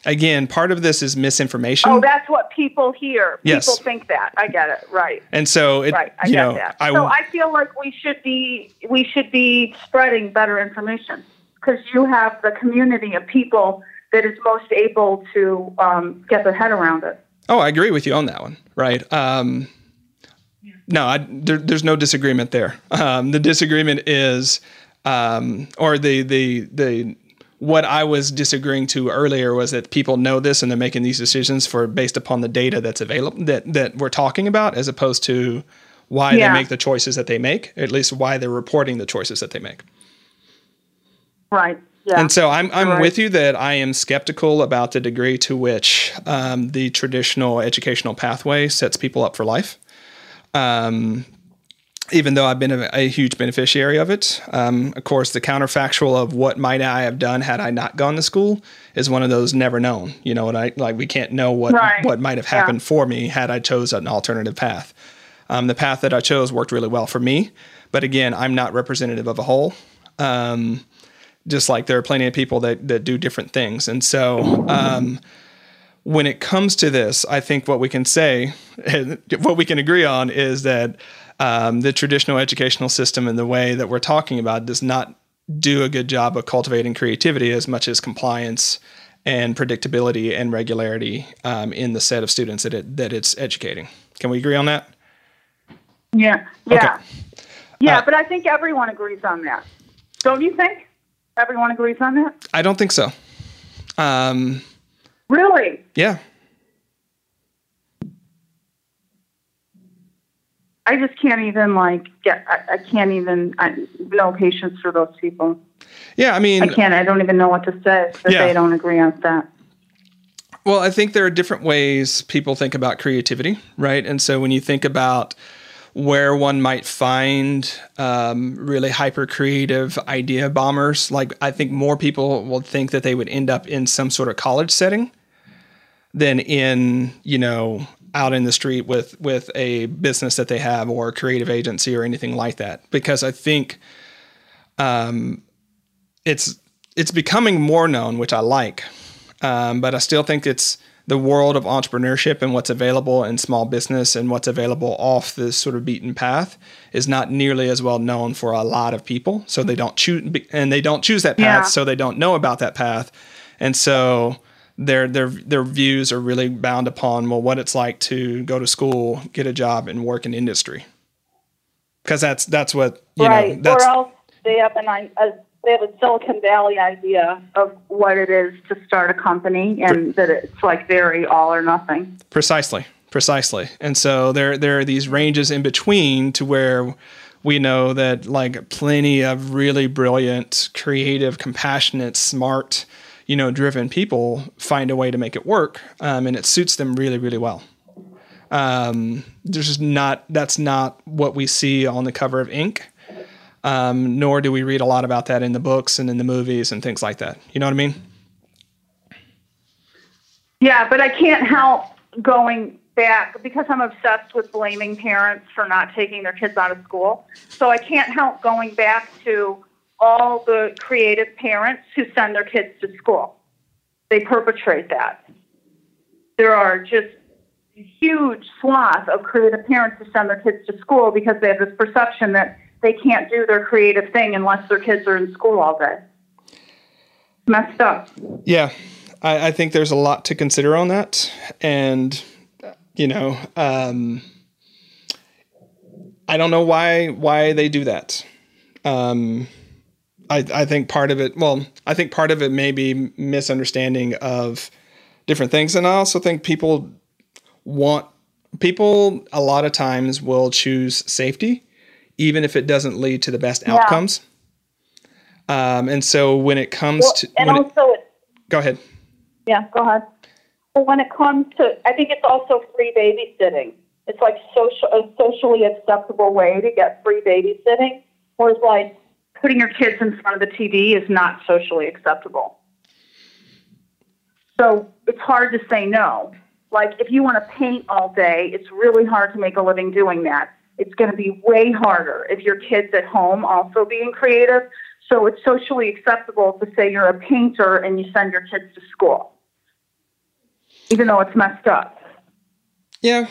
Again, part of this is misinformation. Oh, that's what people here. Yes. People think that. I get it. Right. and so it, Right. I you get know, that. I, so I feel like we should be we should be spreading better information because you have the community of people that is most able to um, get their head around it. Oh, I agree with you on that one. Right. Um, no, I, there, there's no disagreement there. Um, the disagreement is, um, or the the the what I was disagreeing to earlier was that people know this and they're making these decisions for based upon the data that's available that that we're talking about, as opposed to why Yeah. they make the choices that they make. At least why they're reporting the choices that they make. Right. Yeah. And so I'm I'm Right. with you that I am skeptical about the degree to which um, the traditional educational pathway sets people up for life. Um, even though I've been a, a huge beneficiary of it, um, of course, the counterfactual of what might I have done had I not gone to school is one of those never known. You know, and I like we can't know what Right. what might have Yeah. happened for me had I chose an alternative path. Um, the path that I chose worked really well for me, but again, I'm not representative of a whole. Um, just like there are plenty of people that, that do different things. And so, um, when it comes to this, I think what we can say, what we can agree on is that um, the traditional educational system and the way that we're talking about does not do a good job of cultivating creativity as much as compliance and predictability and regularity um, in the set of students that it that it's educating. Can we agree on that? yeah. Yeah. Yeah, Uh, but I think everyone agrees on that. Don't you think? Everyone agrees on that? I don't think so. Um, Really? yeah, I just can't even like get. I, I can't even. I, no patience for those people. yeah. I mean, I can't. I don't even know what to say if Yeah. they don't agree on that. Well, I think there are different ways people think about creativity, right? And so when you think about where one might find um, really hyper creative idea bombers, like I think more people will think that they would end up in some sort of college setting than in, you know, out in the street with with a business that they have or a creative agency or anything like that. Because I think um, it's it's becoming more known, which I like. Um, but I still think it's the world of entrepreneurship and what's available in small business and what's available off this sort of beaten path is not nearly as well known for a lot of people. So they don't choose and they don't choose that path, Yeah. so they don't know about that path, and so their their their views are really bound upon well what it's like to go to school, get a job, and work in industry. Because that's that's what you right. know. That's or else they have an a they have a Silicon Valley idea of what it is to start a company, and that it's like very all or nothing. Precisely, precisely. And so there there are these ranges in between to where we know that like plenty of really brilliant, creative, compassionate, smart, you know, driven people find a way to make it work, um, and it suits them really, really well. Um, there's just not that's not what we see on the cover of Ink. Um, nor do we read a lot about that in the books and in the movies and things like that. You know what I mean? Yeah, but I can't help going back because I'm obsessed with blaming parents for not taking their kids out of school. So I can't help going back to all the creative parents who send their kids to school. They perpetrate that. There are just huge swath of creative parents who send their kids to school because they have this perception that they can't do their creative thing unless their kids are in school all day. Messed up. Yeah, I, I think there's a lot to consider on that, and you know, um, I don't know why why they do that. Um, I I think part of it. Well, I think part of it may be misunderstanding of different things, and I also think people want people a lot of times will choose safety even if it doesn't lead to the best yeah. outcomes. Um, and so when it comes well, to and also it, go ahead. Yeah, go ahead. When it comes to, I think it's also free babysitting. It's like social, a socially acceptable way to get free babysitting, whereas like putting your kids in front of the TV is not socially acceptable. So it's hard to say no. Like if you want to paint all day, it's really hard to make a living doing that it's going to be way harder if your kid's at home also being creative. So it's socially acceptable to say you're a painter and you send your kids to school, even though it's messed up. Yeah,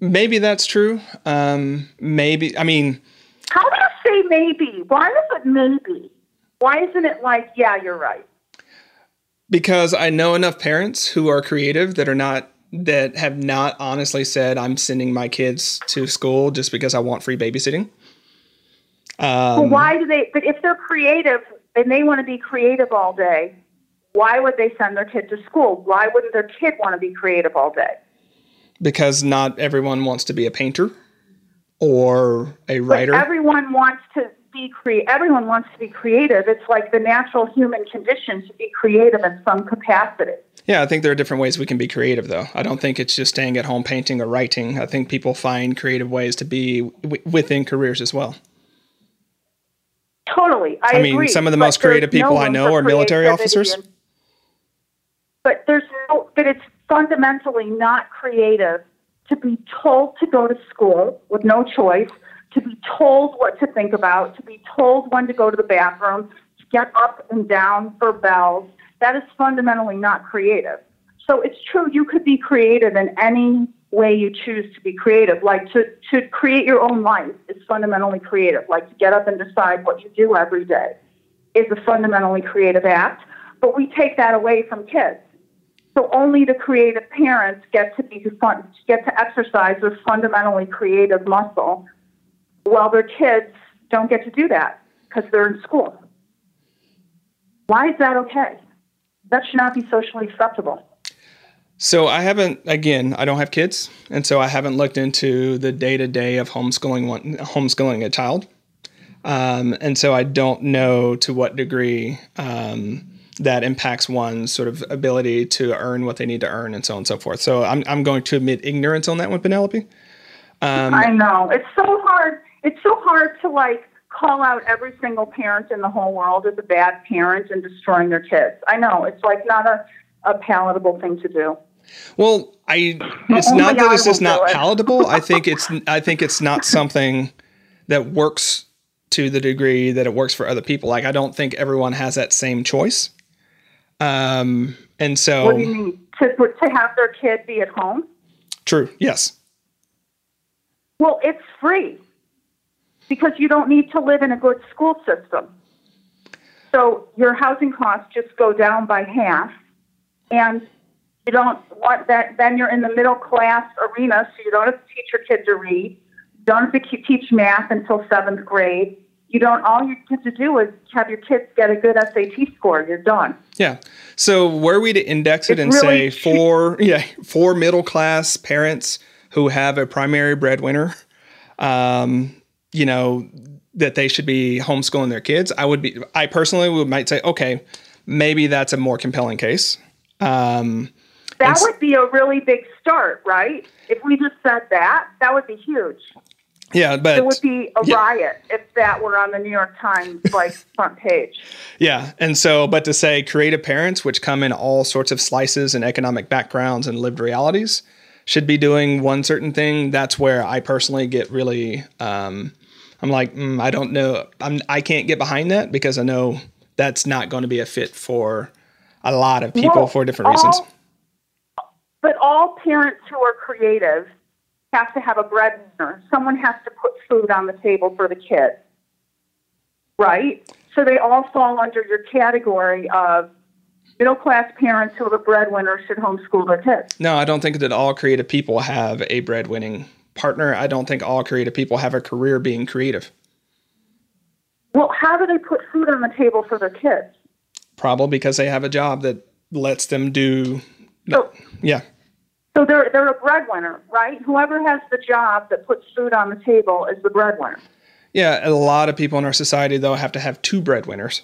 maybe that's true. Um, maybe, I mean, how do say maybe? Why is it maybe? Why isn't it like, yeah, you're right? Because I know enough parents who are creative that are not that have not honestly said I'm sending my kids to school just because I want free babysitting. Um, well, why do they? But if they're creative and they want to be creative all day, why would they send their kid to school? Why wouldn't their kid want to be creative all day? Because not everyone wants to be a painter or a writer. But everyone wants to be cre- everyone wants to be creative. It's like the natural human condition to be creative in some capacity. Yeah, I think there are different ways we can be creative, though. I don't think it's just staying at home painting or writing. I think people find creative ways to be w- within careers as well. Totally, I, I mean, agree, some of the most creative people no I know are military officers. but there's no, but it's fundamentally not creative to be told to go to school with no choice to be told what to think about, to be told when to go to the bathroom, to get up and down for bells. That is fundamentally not creative. So it's true, you could be creative in any way you choose to be creative. Like to, to create your own life is fundamentally creative. Like to get up and decide what you do every day is a fundamentally creative act. But we take that away from kids. So only the creative parents get to be fun, get to exercise their fundamentally creative muscle while their kids don't get to do that because they're in school. Why is that okay? That should not be socially acceptable. So I haven't again, I don't have kids, and so I haven't looked into the day-to-day of homeschooling one, homeschooling a child. Um, and so I don't know to what degree um, that impacts one's sort of ability to earn what they need to earn and so on and so forth. So I'm, I'm going to admit ignorance on that one, Penelope. Um, I know. It's so hard it's so hard to like call out every single parent in the whole world as a bad parent and destroying their kids. I know it's like not a, a palatable thing to do. Well, I it's oh not that it's just not palatable. I think it's I think it's not something that works to the degree that it works for other people. Like I don't think everyone has that same choice. Um, and so What do you mean? To to have their kid be at home? True. Yes. Well, it's free because you don't need to live in a good school system. So your housing costs just go down by half, and you don't want that. Then you're in the middle class arena, so you don't have to teach your kid to read. You don't have to teach math until seventh grade. You don't. All you have to do is have your kids get a good SAT score. You're done. Yeah. So were we to index it it's and really say for yeah for middle class parents who have a primary breadwinner, um, you know, that they should be homeschooling their kids, I would be, I personally would might say, okay, maybe that's a more compelling case. Um, that would be a really big start, right? If we just said that, that would be huge. Yeah, but it would be a yeah. riot if that were on the New York Times like front page. Yeah, and so, but to say creative parents, which come in all sorts of slices and economic backgrounds and lived realities, should be doing one certain thing. That's where I personally get really. Um, I'm like, mm, I don't know. I'm I can't get behind that because I know that's not going to be a fit for a lot of people Well, for different all- reasons. But all parents who are creative have to have a breadwinner. Someone has to put food on the table for the kids, right? So they all fall under your category of middle class parents who are the breadwinner should homeschool their kids. No, I don't think that all creative people have a breadwinning partner. I don't think all creative people have a career being creative. Well, how do they put food on the table for their kids? Probably because they have a job that lets them do. So, Yeah, so they're they're a breadwinner, right? Whoever has the job that puts food on the table is the breadwinner. yeah. A lot of people in our society though have to have two breadwinners.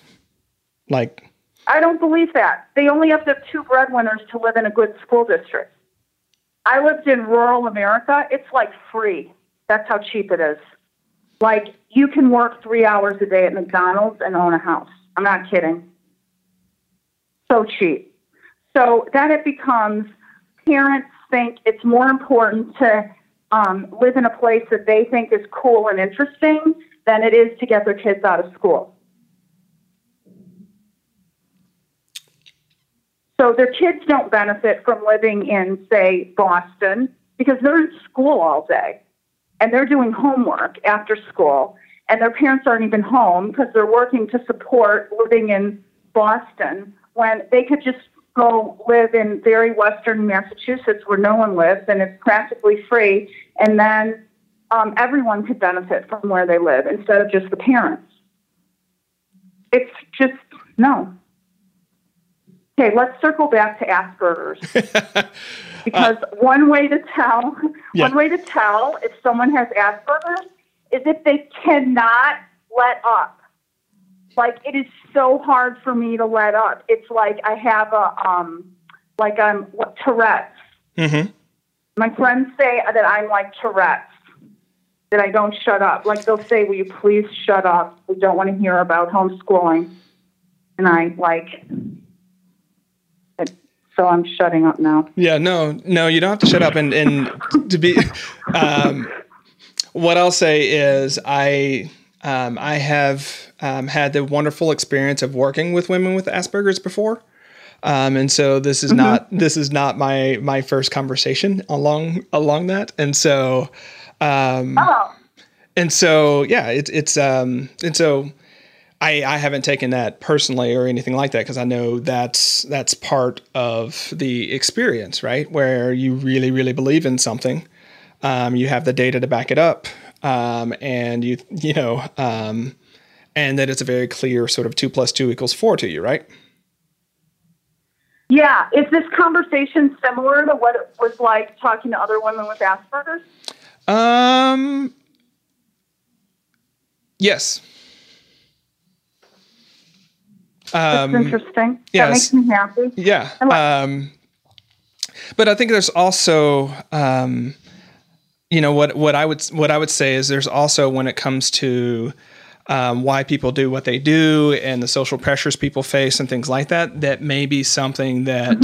Like, I don't believe that. They only have to have two breadwinners to live in a good school district. I lived in rural America. It's like free. That's how cheap it is. Like you can work three hours a day at McDonald's and own a house. I'm not kidding. So cheap. So then it becomes parents think it's more important to um, live in a place that they think is cool and interesting than it is to get their kids out of school. So their kids don't benefit from living in, say, Boston because they're in school all day and they're doing homework after school and their parents aren't even home because they're working to support living in Boston when they could just go live in very western Massachusetts where no one lives and it's practically free and then um, everyone could benefit from where they live instead of just the parents. It's just no. Okay, let's circle back to Asperger's because one way to tell Yeah. one way to tell if someone has Asperger's is if they cannot let up. Like it is so hard for me to let up. It's like I have a um like I'm what Tourette's. mm-hmm. My friends say that I'm like Tourette's. That I don't shut up. Like they'll say, "Will you please shut up? We don't want to hear about homeschooling." And I like so I'm shutting up now. Yeah, no, no, you don't have to shut up. And and to be, um, what I'll say is I um, I have um, had the wonderful experience of working with women with Asperger's before. Um, and so this is not this is not my my first conversation along along that. And so um, Oh, and so yeah, it's it's um and so I I haven't taken that personally or anything like that because I know that's that's part of the experience, right? Where you really really believe in something, um, you have the data to back it up, um, and you you know, um, and that it's a very clear sort of two plus two equals four to you, right? yeah. Is this conversation similar to what it was like talking to other women with Asperger's? Um. Yes. That's Um, interesting. yes. That makes me happy. Yeah. Like- Um, but I think there's also, um, you know, what what I would what I would say is there's also when it comes to um, why people do what they do and the social pressures people face and things like that, that may be something that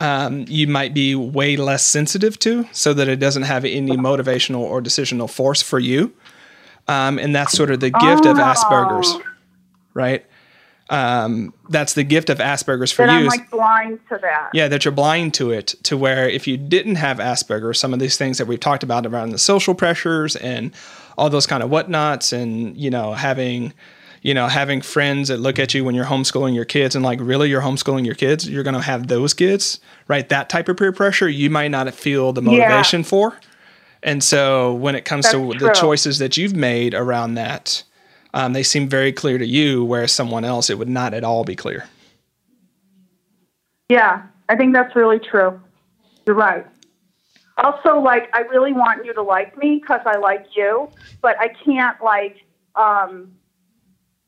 um, you might be way less sensitive to, so that it doesn't have any motivational or decisional force for you. Um, and that's sort of the gift of Asperger's, Oh. right? Um, that's the gift of Asperger's for you. I'm like blind to that. yeah, that you're blind to it, to where if you didn't have Asperger's, some of these things that we've talked about around the social pressures and all those kind of whatnots, and you know, having, you know, having friends that look at you when you're homeschooling your kids and like, really, you're homeschooling your kids, you're going to have those kids, right? That type of peer pressure, you might not feel the motivation for. And so when it comes to That's the choices that you've made around that, um, they seem very clear to you, whereas someone else, it would not at all be clear. Yeah, I think that's really true. You're right. Also, like, I really want you to like me because I like you, but I can't, like, um,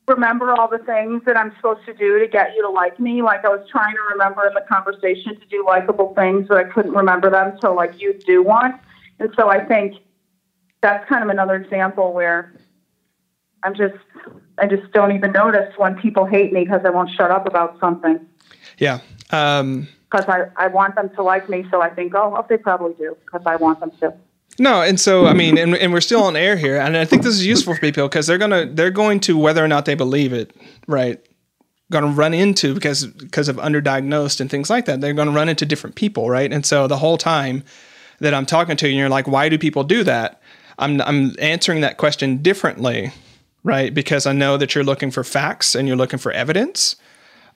remember all the things that I'm supposed to do to get you to like me. Like, I was trying to remember in the conversation to do likable things, but I couldn't remember them. So, like, you do one. And so I think that's kind of another example where I'm just, I just don't even notice when people hate me because I won't shut up about something. Yeah. Um, because I, I want them to like me. So I think, oh, well, they probably do because I want them to. No, and so I mean, and, and we're still on air here, and I think this is useful for people because they're gonna they're going to whether or not they believe it, right? Going to run into because because of underdiagnosed and things like that. They're going to run into different people, right? And so the whole time that I'm talking to you, and you're like, why do people do that? I'm I'm answering that question differently, right? Because I know that you're looking for facts and you're looking for evidence.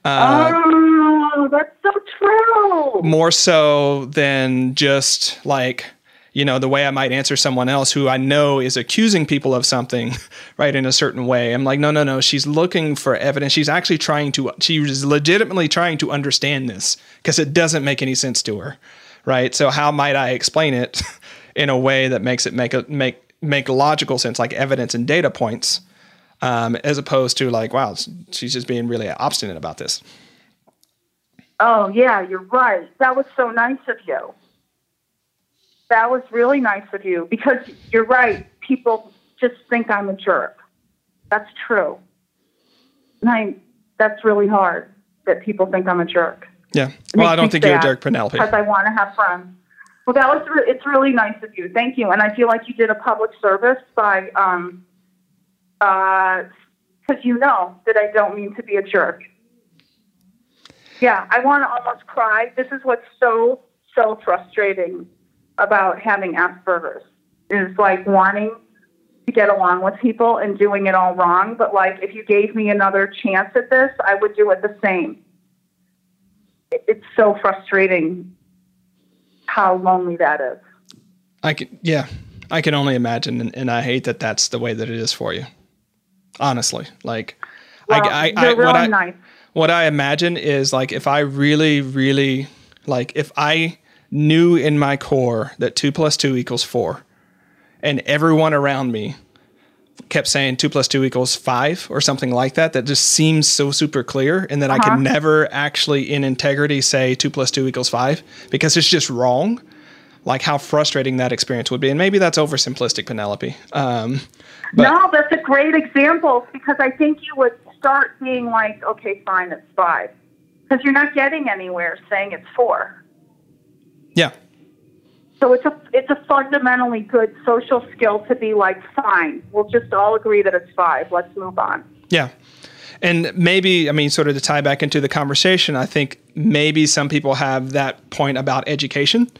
Uh, oh, that's so true. More so than just like you know the way I might answer someone else who I know is accusing people of something, right? In a certain way, I'm like, no, no, no. She's looking for evidence. She's actually trying to. She is legitimately trying to understand this because it doesn't make any sense to her, right? So how might I explain it in a way that makes it make a make make logical sense, like evidence and data points, um, as opposed to like, wow, she's just being really obstinate about this. Oh yeah, you're right. That was so nice of you. That was really nice of you because you're right. People just think I'm a jerk. That's true. And I, that's really hard that people think I'm a jerk. Yeah. Well, I don't think you're a jerk, Penelope. Because I want to have friends. Well, that was re- it's really nice of you. Thank you. And I feel like you did a public service by um uh because you know that I don't mean to be a jerk. Yeah, I want to almost cry. This is what's so so frustrating about having Asperger's is like wanting to get along with people and doing it all wrong. But like, if you gave me another chance at this, I would do it the same. It's so frustrating how lonely that is. I can, yeah, I can only imagine, and, and I hate that that's the way that it is for you. Honestly, like, well, I, I, I what I, nice. what I imagine is like if I really, really like if I knew in my core that two plus two equals four, and everyone around me kept saying two plus two equals five or something like that, that just seems so super clear, and that uh-huh. I could never actually, in integrity, say two plus two equals five because it's just wrong. Like how frustrating that experience would be, and maybe that's oversimplistic, Penelope. Um, but, no, that's a great example because I think you would start being like, okay, fine, it's five, because you're not getting anywhere saying it's four. Yeah. So it's a it's a fundamentally good social skill to be like, fine, we'll just all agree that it's five. Let's move on. Yeah. And maybe, I mean, sort of to tie back into the conversation, I think maybe some people have that point about education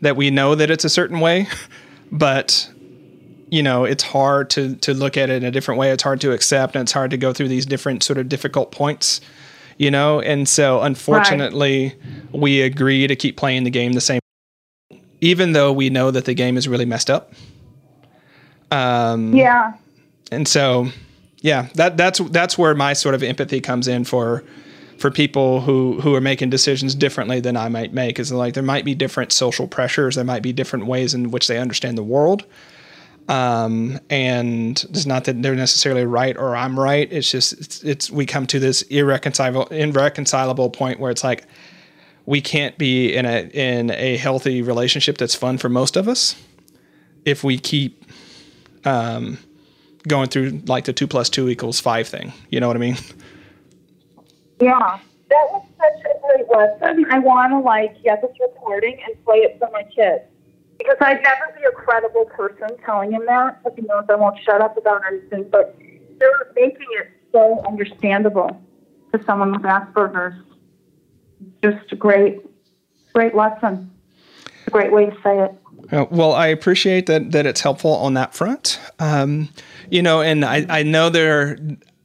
that we know that it's a certain way, but you know, it's hard to to look at it in a different way. It's hard to accept, and it's hard to go through these different sort of difficult points you know? And so unfortunately, right. we agree to keep playing the game the same, even though we know that the game is really messed up. Um, yeah. And so, yeah, that that's that's where my sort of empathy comes in for for people who who are making decisions differently than I might make. Is like there might be different social pressures, there might be different ways in which they understand the world, um, and it's not that they're necessarily right or I'm right. It's just it's, it's we come to this irreconcilable irreconcilable point where it's like we can't be in a in a healthy relationship that's fun for most of us if we keep um, going through like the two plus two equals five thing. You know what I mean? Yeah, that was such a great lesson. I want to like get this recording and play it for my kids because I'd never be a credible person telling him that, because he knows I won't shut up about anything. But they're making it so understandable to someone with Asperger's. Just a great, great lesson. A great way to say it. Uh, well, I appreciate that that it's helpful on that front. Um, you know, and I, I know there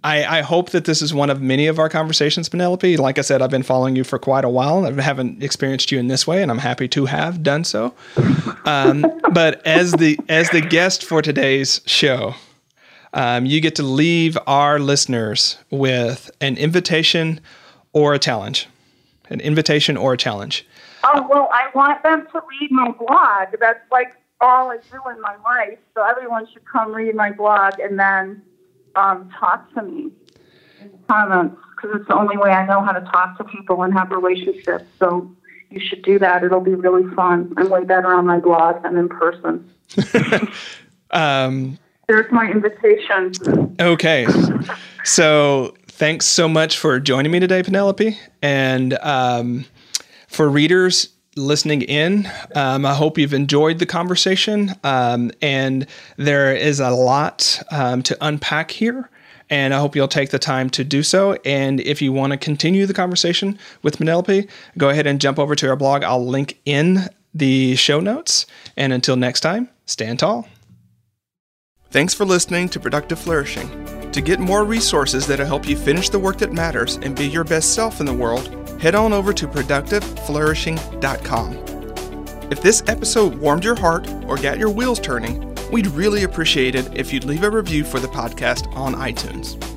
I, I, hope that this is one of many of our conversations, Penelope. Like I said, I've been following you for quite a while. I haven't experienced you in this way, and I'm happy to have done so. Um, but as the as the guest for today's show, um, you get to leave our listeners with an invitation or a challenge, an invitation or a challenge. Oh, well, I want them to read my blog. That's like all I do in my life. So everyone should come read my blog and then um, talk to me in the comments because it's the only way I know how to talk to people and have relationships. So you should do that. It'll be really fun. I'm way better on my blog than in person. um, There's my invitation. Okay. So thanks so much for joining me today, Penelope. And um, for readers, listening in. Um, I hope you've enjoyed the conversation. Um, and there is a lot um, to unpack here. And I hope you'll take the time to do so. And if you want to continue the conversation with Penelope, go ahead and jump over to our blog. I'll link in the show notes. And until next time, stand tall. Thanks for listening to Productive Flourishing. To get more resources that'll help you finish the work that matters and be your best self in the world, head on over to productiveflourishing.com. If this episode warmed your heart or got your wheels turning, we'd really appreciate it if you'd leave a review for the podcast on iTunes.